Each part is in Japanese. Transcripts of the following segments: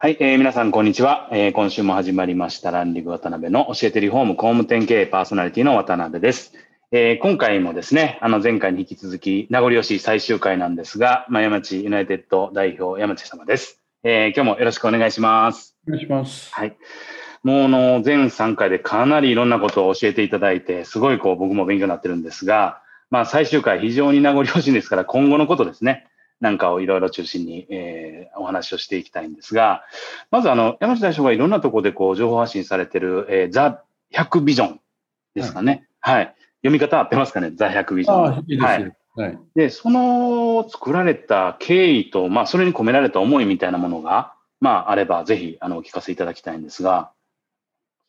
はい、えー、皆さんこんにちは、えー。今週も始まりましたランリグ渡辺の教えてリフォーム工務店経営パーソナリティの渡辺です。えー、今回もですね、あの前回に引き続き名残惜しい最終回なんですが、まあ、山地ユナイテッド代表山地様です。えー、今日もよろしくお願いします。お願いします。はい。もうの全3回でかなりいろんなことを教えていただいて、すごいこう僕も勉強になってるんですが、まあ最終回非常に名残惜しいんですから、今後のことですね。なんかをいろいろ中心に、えー、お話をしていきたいんですが、まずあの、山下大将がいろんなところでこう情報発信されてる、えー、ザ・100ビジョンですかね。はい、はい。読み方合ってますかね？ザ・100ビジョン。あいいはい。はい、で、その作られた経緯と、まあ、それに込められた思いみたいなものが、まあ、あれば、ぜひ、あの、お聞かせいただきたいんですが。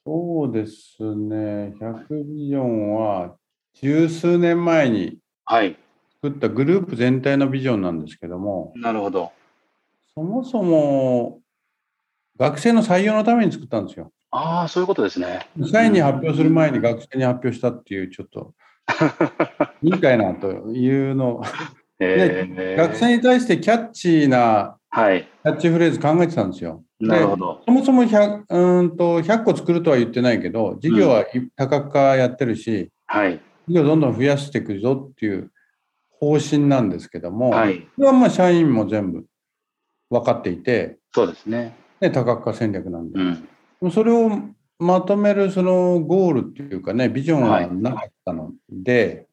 そうですね。100ビジョンは、十数年前に、はい。作ったグループ全体のビジョンなんですけども、なるほど。そもそも学生の採用のために作ったんですよ。ああ、そういうことですね。社員に発表する前に学生に発表したっていう、ちょっと、いいかいなというので、学生に対してキャッチーなキャッチフレーズ考えてたんですよ。なるほど。そもそも 100, うんと100個作るとは言ってないけど、事業は多角化やってるし、はい、事業どんどん増やしていくぞっていう方針なんですけども、はい、これはまあ社員も全部分かっていて、そうですね。ね多角化戦略なんで、うん、それをまとめるそのゴールっていうかね、ビジョンがなかったので、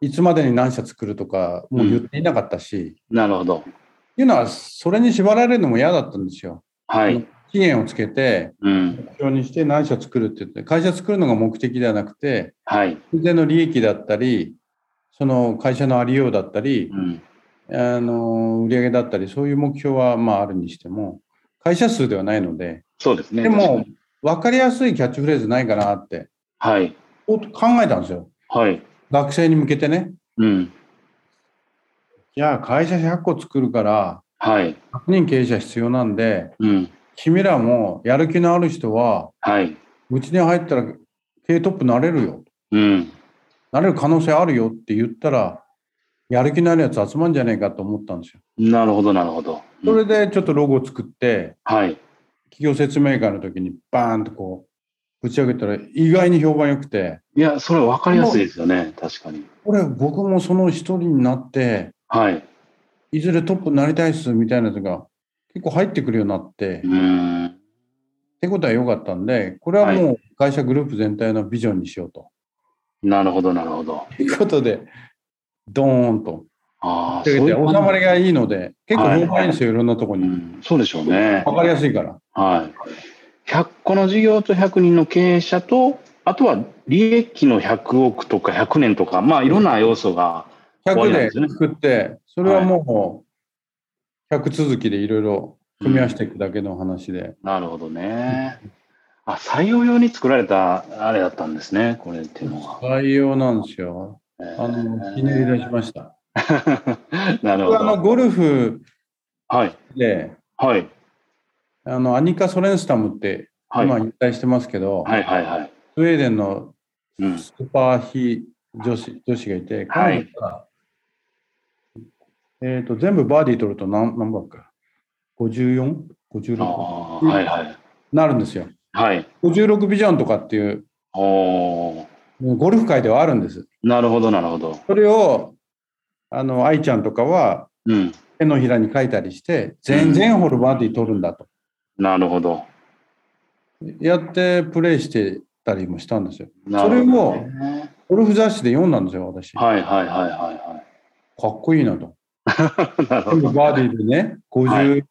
はい、いつまでに何社作るとか、もう言っていなかったし、うん、なるほど。いうのは、それに縛られるのも嫌だったんですよ。はい。期限をつけて、目標にして何社作るって言って、会社作るのが目的ではなくて、はい。全の利益だったり、その会社のありようだったり、うん、あの売上だったりそういう目標はまああるにしても会社数ではないのでそうですね。でも分かりやすいキャッチフレーズないかなってはい。考えたんですよ、はい、学生に向けてね、うん、じゃあ会社100個作るから、はい、100人経営者必要なんで、うん、君らもやる気のある人は、はい、うちに入ったら経営トップなれるよ、うん、なれる可能性あるよって言ったら、やる気のあるやつ集まるんじゃないかと思ったんですよ。なるほど、なるほど。うん、それでちょっとロゴを作って、はい。企業説明会の時にバーンとこう、打ち上げたら意外に評判良くて。いや、それ分かりやすいですよね、確かに。これ、僕もその一人になって、はい。いずれトップになりたいっすみたいなやつが結構入ってくるようになって、うんってことは良かったんで、これはもう会社グループ全体のビジョンにしようと。なるほど、なるほど。ということで、ドーンと。ああ、収まりがいいので、結構評判いいんですよ、いろんなところに、うん。そうでしょうね。わかりやすいから。はい。100個の事業と100人の経営者と、あとは利益の100億とか100年とか、まあいろんな要素が、ね、100で作って、それはもう100続きでいろいろ組み合わせていくだけの話で。うん、なるほどね。あ、採用用に作られたあれだったんですね、これっていうのは。採用なんですよ。あの、ひねり出しました。なるほど。あの、ゴルフで、はい。あの、アニカ・ソレンスタムって、今引退してますけど、はいはいはい。スウェーデンのスーパーヒー女子,、女子がいて、はい。えっ、ー、と、全部バーディー取ると何何番か ?54?56? はいはい。なるんですよ。はい。56ビジョンとかっていう、おゴルフ界ではあるんです。なるほど、なるほど。それを、あの、愛ちゃんとかは、うん、手のひらに書いたりして、全然ホールバーディー取るんだと。なるほど。やってプレイしてたりもしたんですよ。それを、ゴルフ雑誌で読んだんですよ、私。はいはいはいはい、はい。かっこいいなと。なるほどバーディーでね、50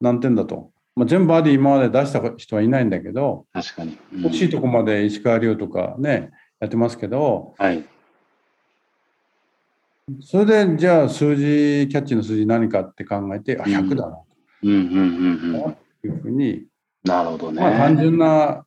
何点だと。まあ、全部バーディー今まで出した人はいないんだけど、確かに。うん、欲しいとこまで石川遼とかね、やってますけど、はい。それで、じゃあ数字、キャッチの数字何かって考えて、あ、100だな。うんうんうんうん。いうふうになるほどね。まあ、単純な、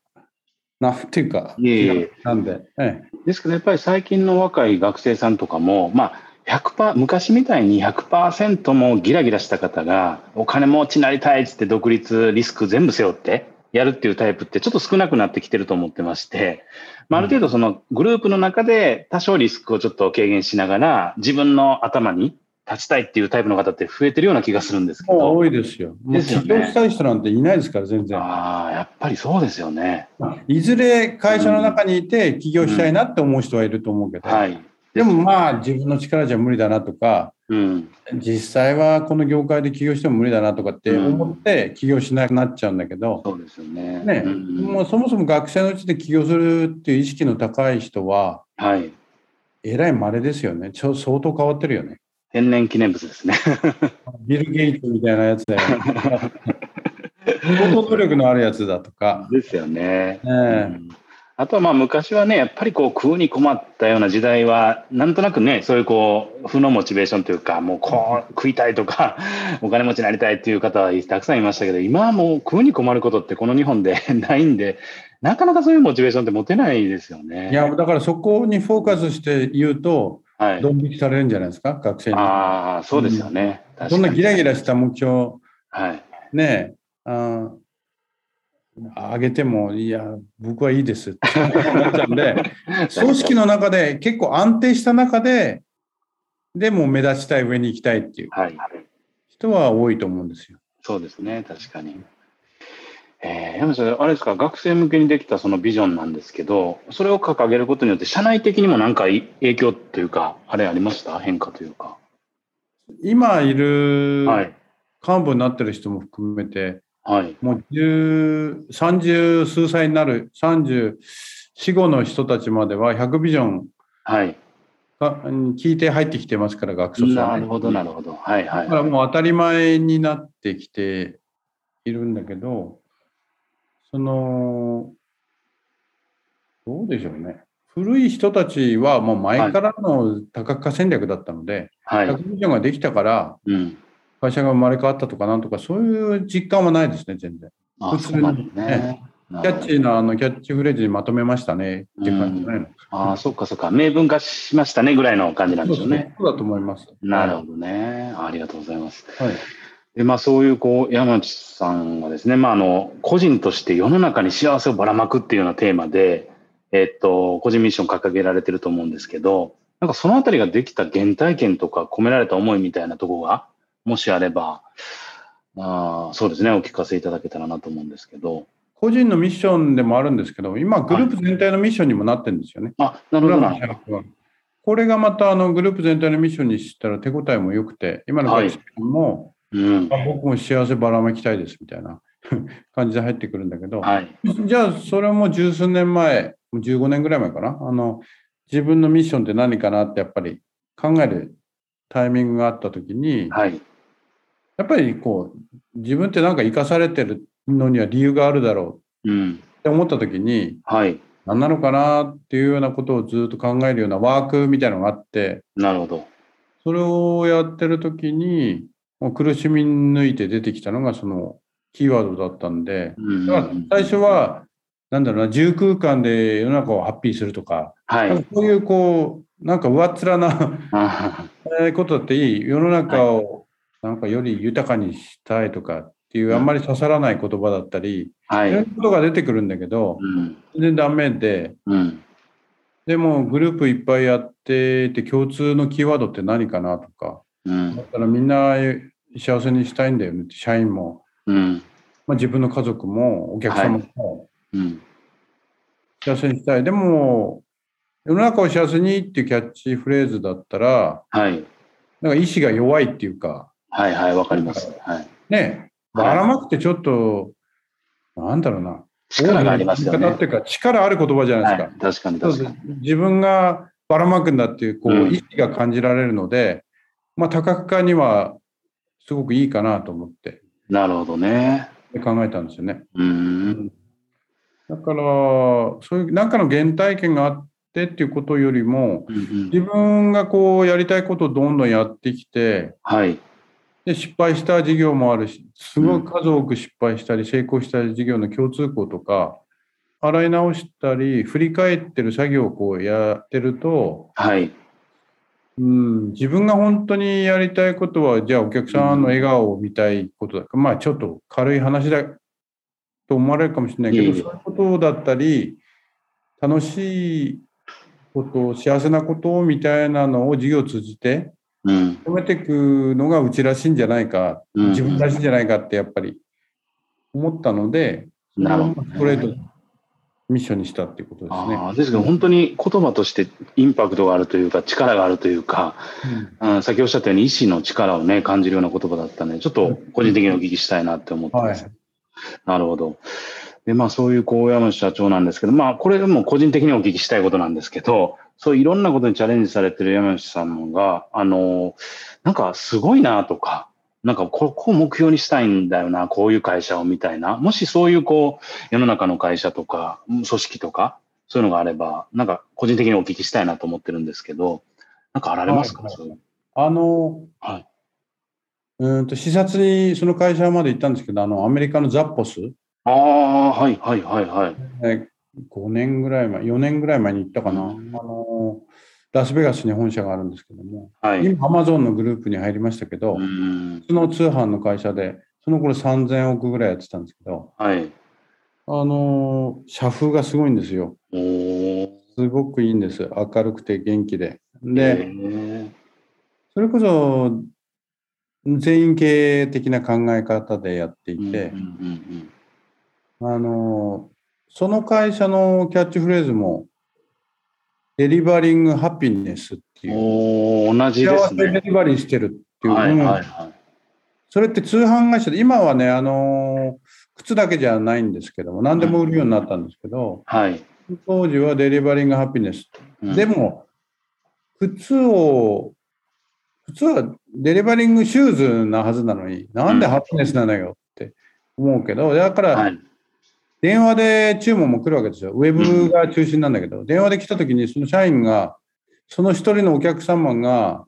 なんていうか、いえいえなんで、ええ。ですけど、やっぱり最近の若い学生さんとかも、まあ、100%昔みたいに100%もギラギラした方がお金持ちになりたいっつって独立リスク全部背負ってやるっていうタイプってちょっと少なくなってきてると思ってまして、まあ、ある程度そのグループの中で多少リスクをちょっと軽減しながら自分の頭に立ちたいっていうタイプの方って増えてるような気がするんですけど。多いですよ。もう起業したい人なんていないですから、全然。ああ、やっぱりそうですよね。いずれ会社の中にいて起業したいなって思う人はいると思うけど、うんはい、でもまあ自分の力じゃ無理だなとか、うん、実際はこの業界で起業しても無理だなとかって思って起業しなくなっちゃうんだけど、そうですよね。ね、うん、もうそもそも学生のうちで起業するっていう意識の高い人は、はい、えらい稀ですよね。ちょ相当変わってるよね。天然記念物ですね。ビル・ゲイツみたいなやつだよ、相当努力のあるやつだとか。ですよね。ねうんあとはまあ昔はね、やっぱりこう食うに困ったような時代は、なんとなくね、そういうこう、負のモチベーションというか、もうこう食いたいとか、お金持ちになりたいっていう方はたくさんいましたけど、今はもう食うに困ることってこの日本で ないんで、なかなかそういうモチベーションって持てないですよね。いや、だからそこにフォーカスして言うと、はい、ドン引きされるんじゃないですか、学生に。ああ、そうですよね。うん、そんなギラギラした目標、はい、ねああげても、いや、僕はいいですって なっちゃうんで、組織の中で結構安定した中で、でも目立ちたい、上に行きたいっていう人は多いと思うんですよ。そうですね、確かに。えー、山下あれですか、学生向けにできたそのビジョンなんですけど、それを掲げることによって、社内的にも何か影響というか、あれありました？変化というか。今いる幹部になってる人も含めて、はい、もう十三十数歳になる34、5の人たちまでは100ビジョンはい。聞いて入ってきてますから、学卒は、ね、なるほど、なるほど。はいはい、だからもう当たり前になってきているんだけど、その、どうでしょうね。古い人たちはもう前からの多角化戦略だったので、はい、100ビジョンができたから、うん会社が生まれ変わったとかなんとか、そういう実感はないですね、全然。普通にね。キャッチーなあのキャッチフレーズにまとめましたねって感じじゃないの、ああ、そっかそっか。明文化しましたねぐらいの感じなんでしょうね。そうだと思います。なるほどね。ありがとうございます。はい。で、まあそういうこう、山内さんはですね、まああの、個人として世の中に幸せをばらまくっていうようなテーマで、えっと、個人ミッション掲げられてると思うんですけど、なんかそのあたりができた原体験とか込められた思いみたいなところがもしあれば、あそうですね、お聞かせいただけたらなと思うんですけど。個人のミッションでもあるんですけど、今、グループ全体のミッションにもなってるんですよね。あ、なるほど。これがまたあのグループ全体のミッションにしたら手応えも良くて、今の会社も、はいうん、僕も幸せばらまきたいですみたいな 感じで入ってくるんだけど、はい、じゃあそれも十数年前、15年ぐらい前かな、あの自分のミッションって何かなってやっぱり考えるタイミングがあったときに、はいやっぱりこう、自分ってなんか生かされてるのには理由があるだろう。って思った時に、はい。何なのかなっていうようなことをずっと考えるようなワークみたいなのがあって、なるほど。それをやってる時に、もう苦しみ抜いて出てきたのがそのキーワードだったんで、だから最初は、なんだろうな、住空間で世の中をハッピーするとか、はい、こういうこう、なんか上っ面な ことだっていい、世の中をなんかより豊かにしたいとかっていうあんまり刺さらない言葉だったり、はい、いろんなことが出てくるんだけど、うん、全然ダメで、うん、でもグループいっぱいやっていて共通のキーワードって何かなとか、うん、だったらみんな幸せにしたいんだよねって社員も、うん。まあ、自分の家族もお客様も、幸せにしたい。でも世の中を幸せにっていうキャッチフレーズだったら、はい、なんか意志が弱いっていうか、はいはい、わかります。はい。ねばらまくってちょっと、なんだろうな。力がありますよね。っていうか、力ある言葉じゃないですか。はい、確かに確かに。自分がばらまくんだっていう、こう、意識が感じられるので、まあ、多角化にはすごくいいかなと思って。なるほどね。考えたんですよね。うん。だから、そういう、なんかの原体験があってっていうことよりも、うんうん、自分がこう、やりたいことをどんどんやってきて、はい。で、失敗した事業もあるし、すごい数多く失敗したり、成功した事業の共通項とか、洗い直したり、振り返ってる作業をこうやってると、はい。うん、自分が本当にやりたいことは、じゃあお客さんの笑顔を見たいことだか、うん、まあちょっと軽い話だと思われるかもしれないけど、そういうことだったり、楽しいこと、幸せなことみたいなのを授業を通じて、止めていくのがうちらしいんじゃないか、うん、自分らしいんじゃないかってやっぱり思ったので、なるほど、ね、ストレートミッションにしたっていうことですね。あですけど、本当に言葉としてインパクトがあるというか、力があるというか、うん、先おっしゃったように意志の力をね、感じるような言葉だったので、ちょっと個人的にお聞きしたいなって思ってます。はい、なるほど。で、まあそういう高山社長なんですけど、まあこれも個人的にお聞きしたいことなんですけど、そういろんなことにチャレンジされてる山内さんが、あの、なんかすごいなとか、なんかここを目標にしたいんだよな、こういう会社をみたいな。もしそういうこう、世の中の会社とか、組織とか、そういうのがあれば、なんか個人的にお聞きしたいなと思ってるんですけど、なんかあられますか、はいはい、あの、はい。うんと視察にその会社まで行ったんですけど、あのアメリカのザッポス。ああ、はいはいはいはい。え5年ぐらい前、4年ぐらい前に行ったかな。うん、あのラスベガスに本社があるんですけども、はい、今、アマゾンのグループに入りましたけど、その通販の会社で、その頃3000億ぐらいやってたんですけど、はい、あの社風がすごいんですよ。すごくいいんです。明るくて元気で。で、それこそ全員経営的な考え方でやっていて、あのその会社のキャッチフレーズも、デリバリングハピネスっていう。お同じですね。デリバリーしてるっていう。はいはいはい、それって通販会社で、今はね、あの靴だけじゃないんですけども、何でも売るようになったんですけど、はい、当時はデリバリングハピネス。うん、でも、靴を、普通はデリバリングシューズなはずなのに、なんでハピネスなのよって思うけど、だから、はい電話で注文も来るわけですよ。ウェブが中心なんだけど、うん、電話で来た時にその社員が、その一人のお客様が、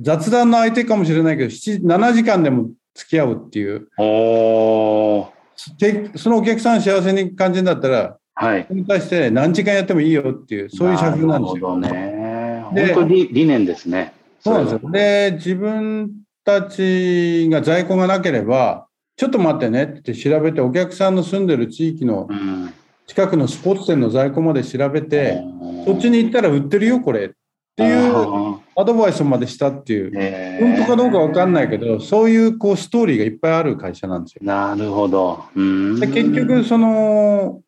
雑談の相手かもしれないけど、7時間でも付き合うっていう。そのお客さん幸せに感じるんだったら、はい、それに対して何時間やってもいいよっていう、そういう社風なんですよ。なるほどね。本当に理念ですね。そうなんですよ。で、自分たちが在庫がなければ、ちょっと待ってねって調べて、お客さんの住んでる地域の近くのスポーツ店の在庫まで調べて、そっちに行ったら売ってるよ、これっていうアドバイスまでしたっていう、本当かどうか分かんないけど、そういうこうストーリーがいっぱいある会社なんですよ。なるほど。で結局、その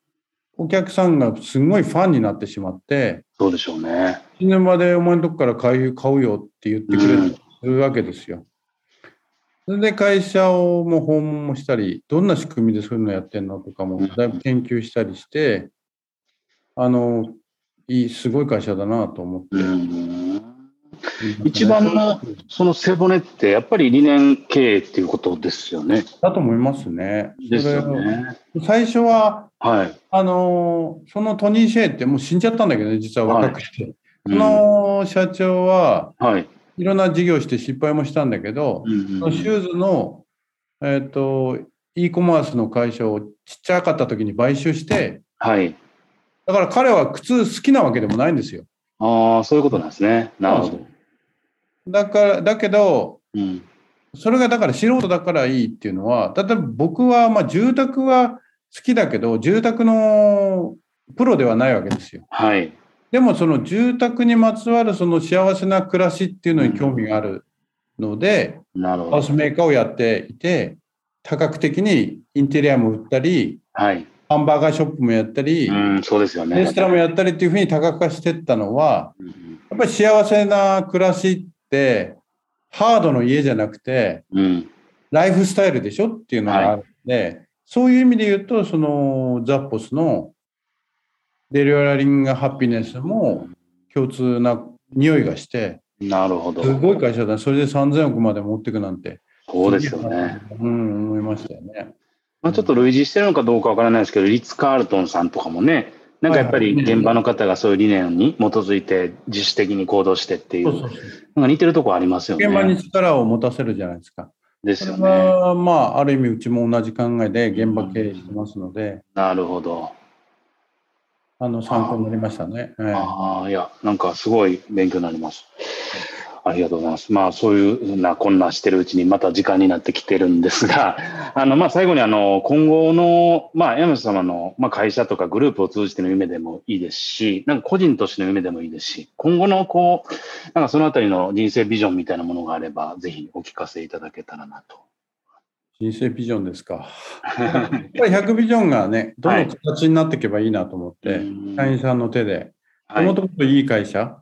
お客さんがすごいファンになってしまって、そうでしょうね。1年までお前のとこから買う買うよって言ってくれるわけですよ。それで会社をも訪問もしたり、どんな仕組みでそういうのやってるのとかもだいぶ研究したりして、あの、いい、すごい会社だなと思って。一番のその背骨ってやっぱり理念経営っていうことですよね。だと思いますね。ですよね。最初は、はい、あのそのトニー・シェイってもう死んじゃったんだけどね、実は若くて。はい、その社長は、はい、いろんな事業して失敗もしたんだけど、うんうんうん、シューズの、えーと、e コマースの会社をちっちゃかった時に買収して、はい、だから彼は靴好きなわけでもないんですよ。ああ、そういうことなんですね。なるほど。だからだけど、うん、それがだから素人だからいいっていうのは、例えば僕はまあ住宅は好きだけど、住宅のプロではないわけですよ。はい。でもその住宅にまつわるその幸せな暮らしっていうのに興味があるので、うん、ハウスメーカーをやっていて、多角的にインテリアも売ったり、はい、ハンバーガーショップもやったり、うん、そうですよね。レストランもやったりっていうふうに多角化していったのは、うん、やっぱり幸せな暮らしって、ハードの家じゃなくて、うん、ライフスタイルでしょっていうのがあるので、はい、そういう意味で言うと、そのザッポスのデリバリングハピネスも共通な匂いがして、なるほど。すごい会社だ。それで3000億まで持っていくなんて。そうですよね。うん、思いましたよね。まあ、ちょっと類似してるのかどうかわからないですけど、リッツ・カールトンさんとかもね、なんかやっぱり現場の方がそういう理念に基づいて自主的に行動してっていう、なんか似てるとこありますよね。現場に力を持たせるじゃないですか。ですよね。まあ、ある意味うちも同じ考えで現場経営してますので。なるほど。あの参考になりましたね。ああ、いや、なんかすごい勉強になります。ありがとうございます。まあ、そういうなこんなしてるうちにまた時間になってきてるんですが、あの、まあ、最後にあの、今後の、まあ、山下様の、まあ、会社とかグループを通じての夢でもいいですし、なんか個人としての夢でもいいですし、今後のこう、なんかそのあたりの人生ビジョンみたいなものがあれば、ぜひお聞かせいただけたらなと。人生ビジョンですか。やっぱり100ビジョンがね、どの形になっていけばいいなと思って、はい、社員さんの手で、もともといい会社、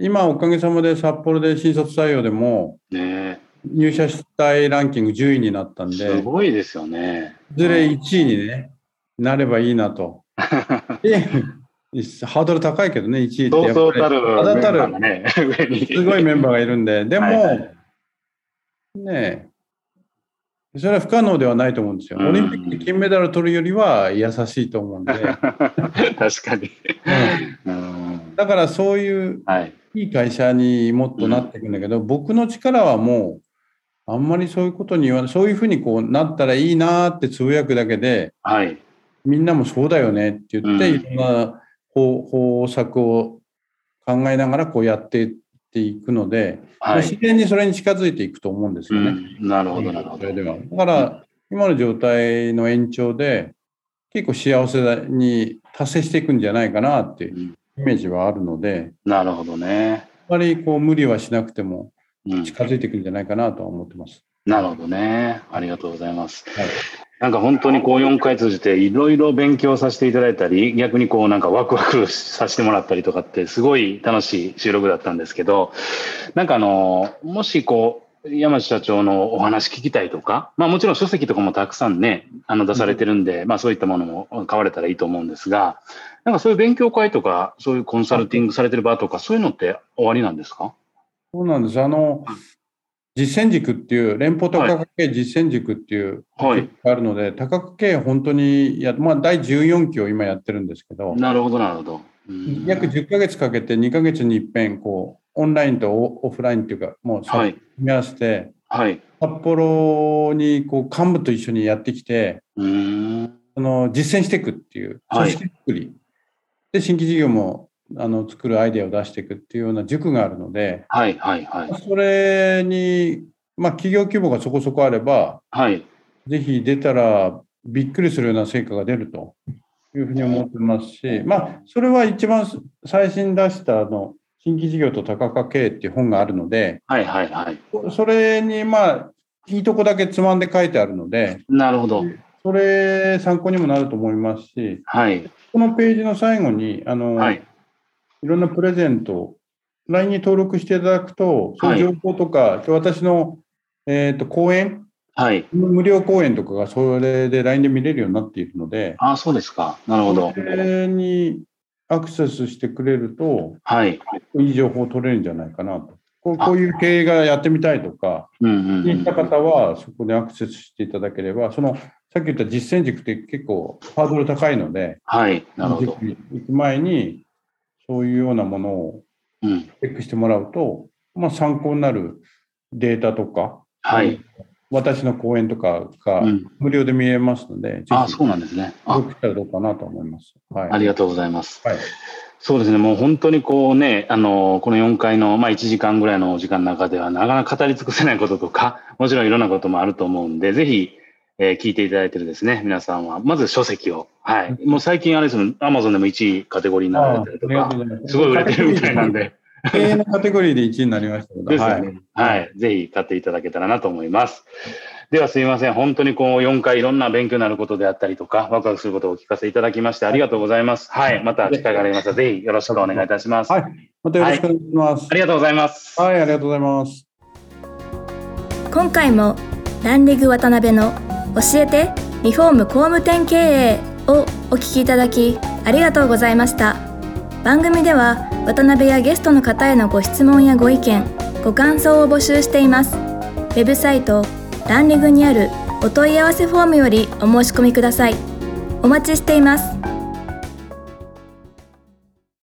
今おかげさまで札幌で新卒採用でも、ね、入社したいランキング10位になったんで、すごいですよね。いずれ1位に、ね、なればいいなと。ハードル高いけどね、1位ってやっぱり。たる、たる、ね、すごいメンバーがいるんで、でも、はいはい、ねそれは不可能ではないと思うんですよ。オリンピックで金メダルを取るよりは優しいと思うんで。確かに、うん、だからそういう、はい。いい会社にもっとなっていくんだけど、うん、僕の力はもう、あんまりそういうことに言わない、そういうふうにこうなったらいいなってつぶやくだけで、はい、みんなもそうだよねって言って、うん、いろんな方方策を考えながらこうやっていっていくので、はい、自然にそれに近づいていくと思うんですよね。うん、なるほど、なるほど。だから、今の状態の延長で、結構幸せに達成していくんじゃないかなっていうイメージはあるので、なるほどね。あまりこう無理はしなくても近づいていくんじゃないかなとは思ってます。うん、なるほどね。ありがとうございます。はい、なんか本当にこう4回通じていろいろ勉強させていただいたり、逆にこうなんかワクワクさせてもらったりとかってすごい楽しい収録だったんですけど、なんかあの、もしこう、山地社長のお話聞きたいとか、まあもちろん書籍とかもたくさんね、あの出されてるんで、まあそういったものも買われたらいいと思うんですが、なんかそういう勉強会とか、そういうコンサルティングされてる場とか、そういうのって終わりなんですか？そうなんです。あの、実践軸っていう、連邦多角形実践軸っていうがあるので、はい、多角形本当にや、まあ第14期を今やってるんですけど、なるほど、なるほど。約10ヶ月かけて2ヶ月に一遍、こう、オンラインとオフラインっていうか、もう組み合わせて、はい、札幌にこう幹部と一緒にやってきて、その実践していくっていう組織作り、はい、で新規事業もあの作るアイデアを出していくっていうような塾があるので、はいはいはい、それに、まあ、企業規模がそこそこあれば、はい、ぜひ出たらびっくりするような成果が出るというふうに思ってますし、まあ、それは一番最新出したあの新規事業と多角化経営っていう本があるので、はいはいはい。それにまあ、いいとこだけつまんで書いてあるので、なるほど。それ参考にもなると思いますし、はい。このページの最後に、あの、はい、いろんなプレゼント、LINE に登録していただくと、そういう情報とか、はい、私の、えっ、ー、と、講演、はい、無料講演とかがそれで LINE で見れるようになっているので、あそうですか。なるほど。それにアクセスしてくれると、はい、いい情報を取れるんじゃないかなと。こうこういう経営がやってみたいとか、聞いた方はそこでアクセスしていただければ、そのさっき言った実践軸って結構ハードル高いので、はい、なるほど。行く前にそういうようなものをチェックしてもらうと、うん、まあ、参考になるデータとか、はい、私の講演とかが無料で見えますので、うん、あそうなんですね。あ。ったらどうかなと思います。はい、ありがとうございます。はい、そうですね、もう本当にこうね、あの、この4回の、まあ1時間ぐらいの時間の中では、なかなか語り尽くせないこととか、もちろんいろんなこともあると思うんで、ぜひ、えー、聞いていただいてるですね、皆さんは、まず書籍を。はい。もう最近あれですね、アマゾンでも1位カテゴリーになられたりとか、すごい売れてるみたいなんで。経営のカテゴリーで1位になりましたけど。ですよね、はい。はい。ぜひ買っていただけたらなと思います。ではすみません。本当にこう4回いろんな勉強になることであったりとか、ワクワクすることをお聞かせいただきましてありがとうございます。はい。また機会がありましたら、ぜひよろしくお願いいたします。はい。またよろしくお願いします。はい、ありがとうございます。はい、ありがとうございます。今回もランリグ渡辺の教えてリフォーム工務店経営をお聞きいただきありがとうございました。番組では渡辺やゲストの方へのご質問やご意見、ご感想を募集しています。ウェブサイトランリグにあるお問い合わせフォームよりお申し込みください。お待ちしています。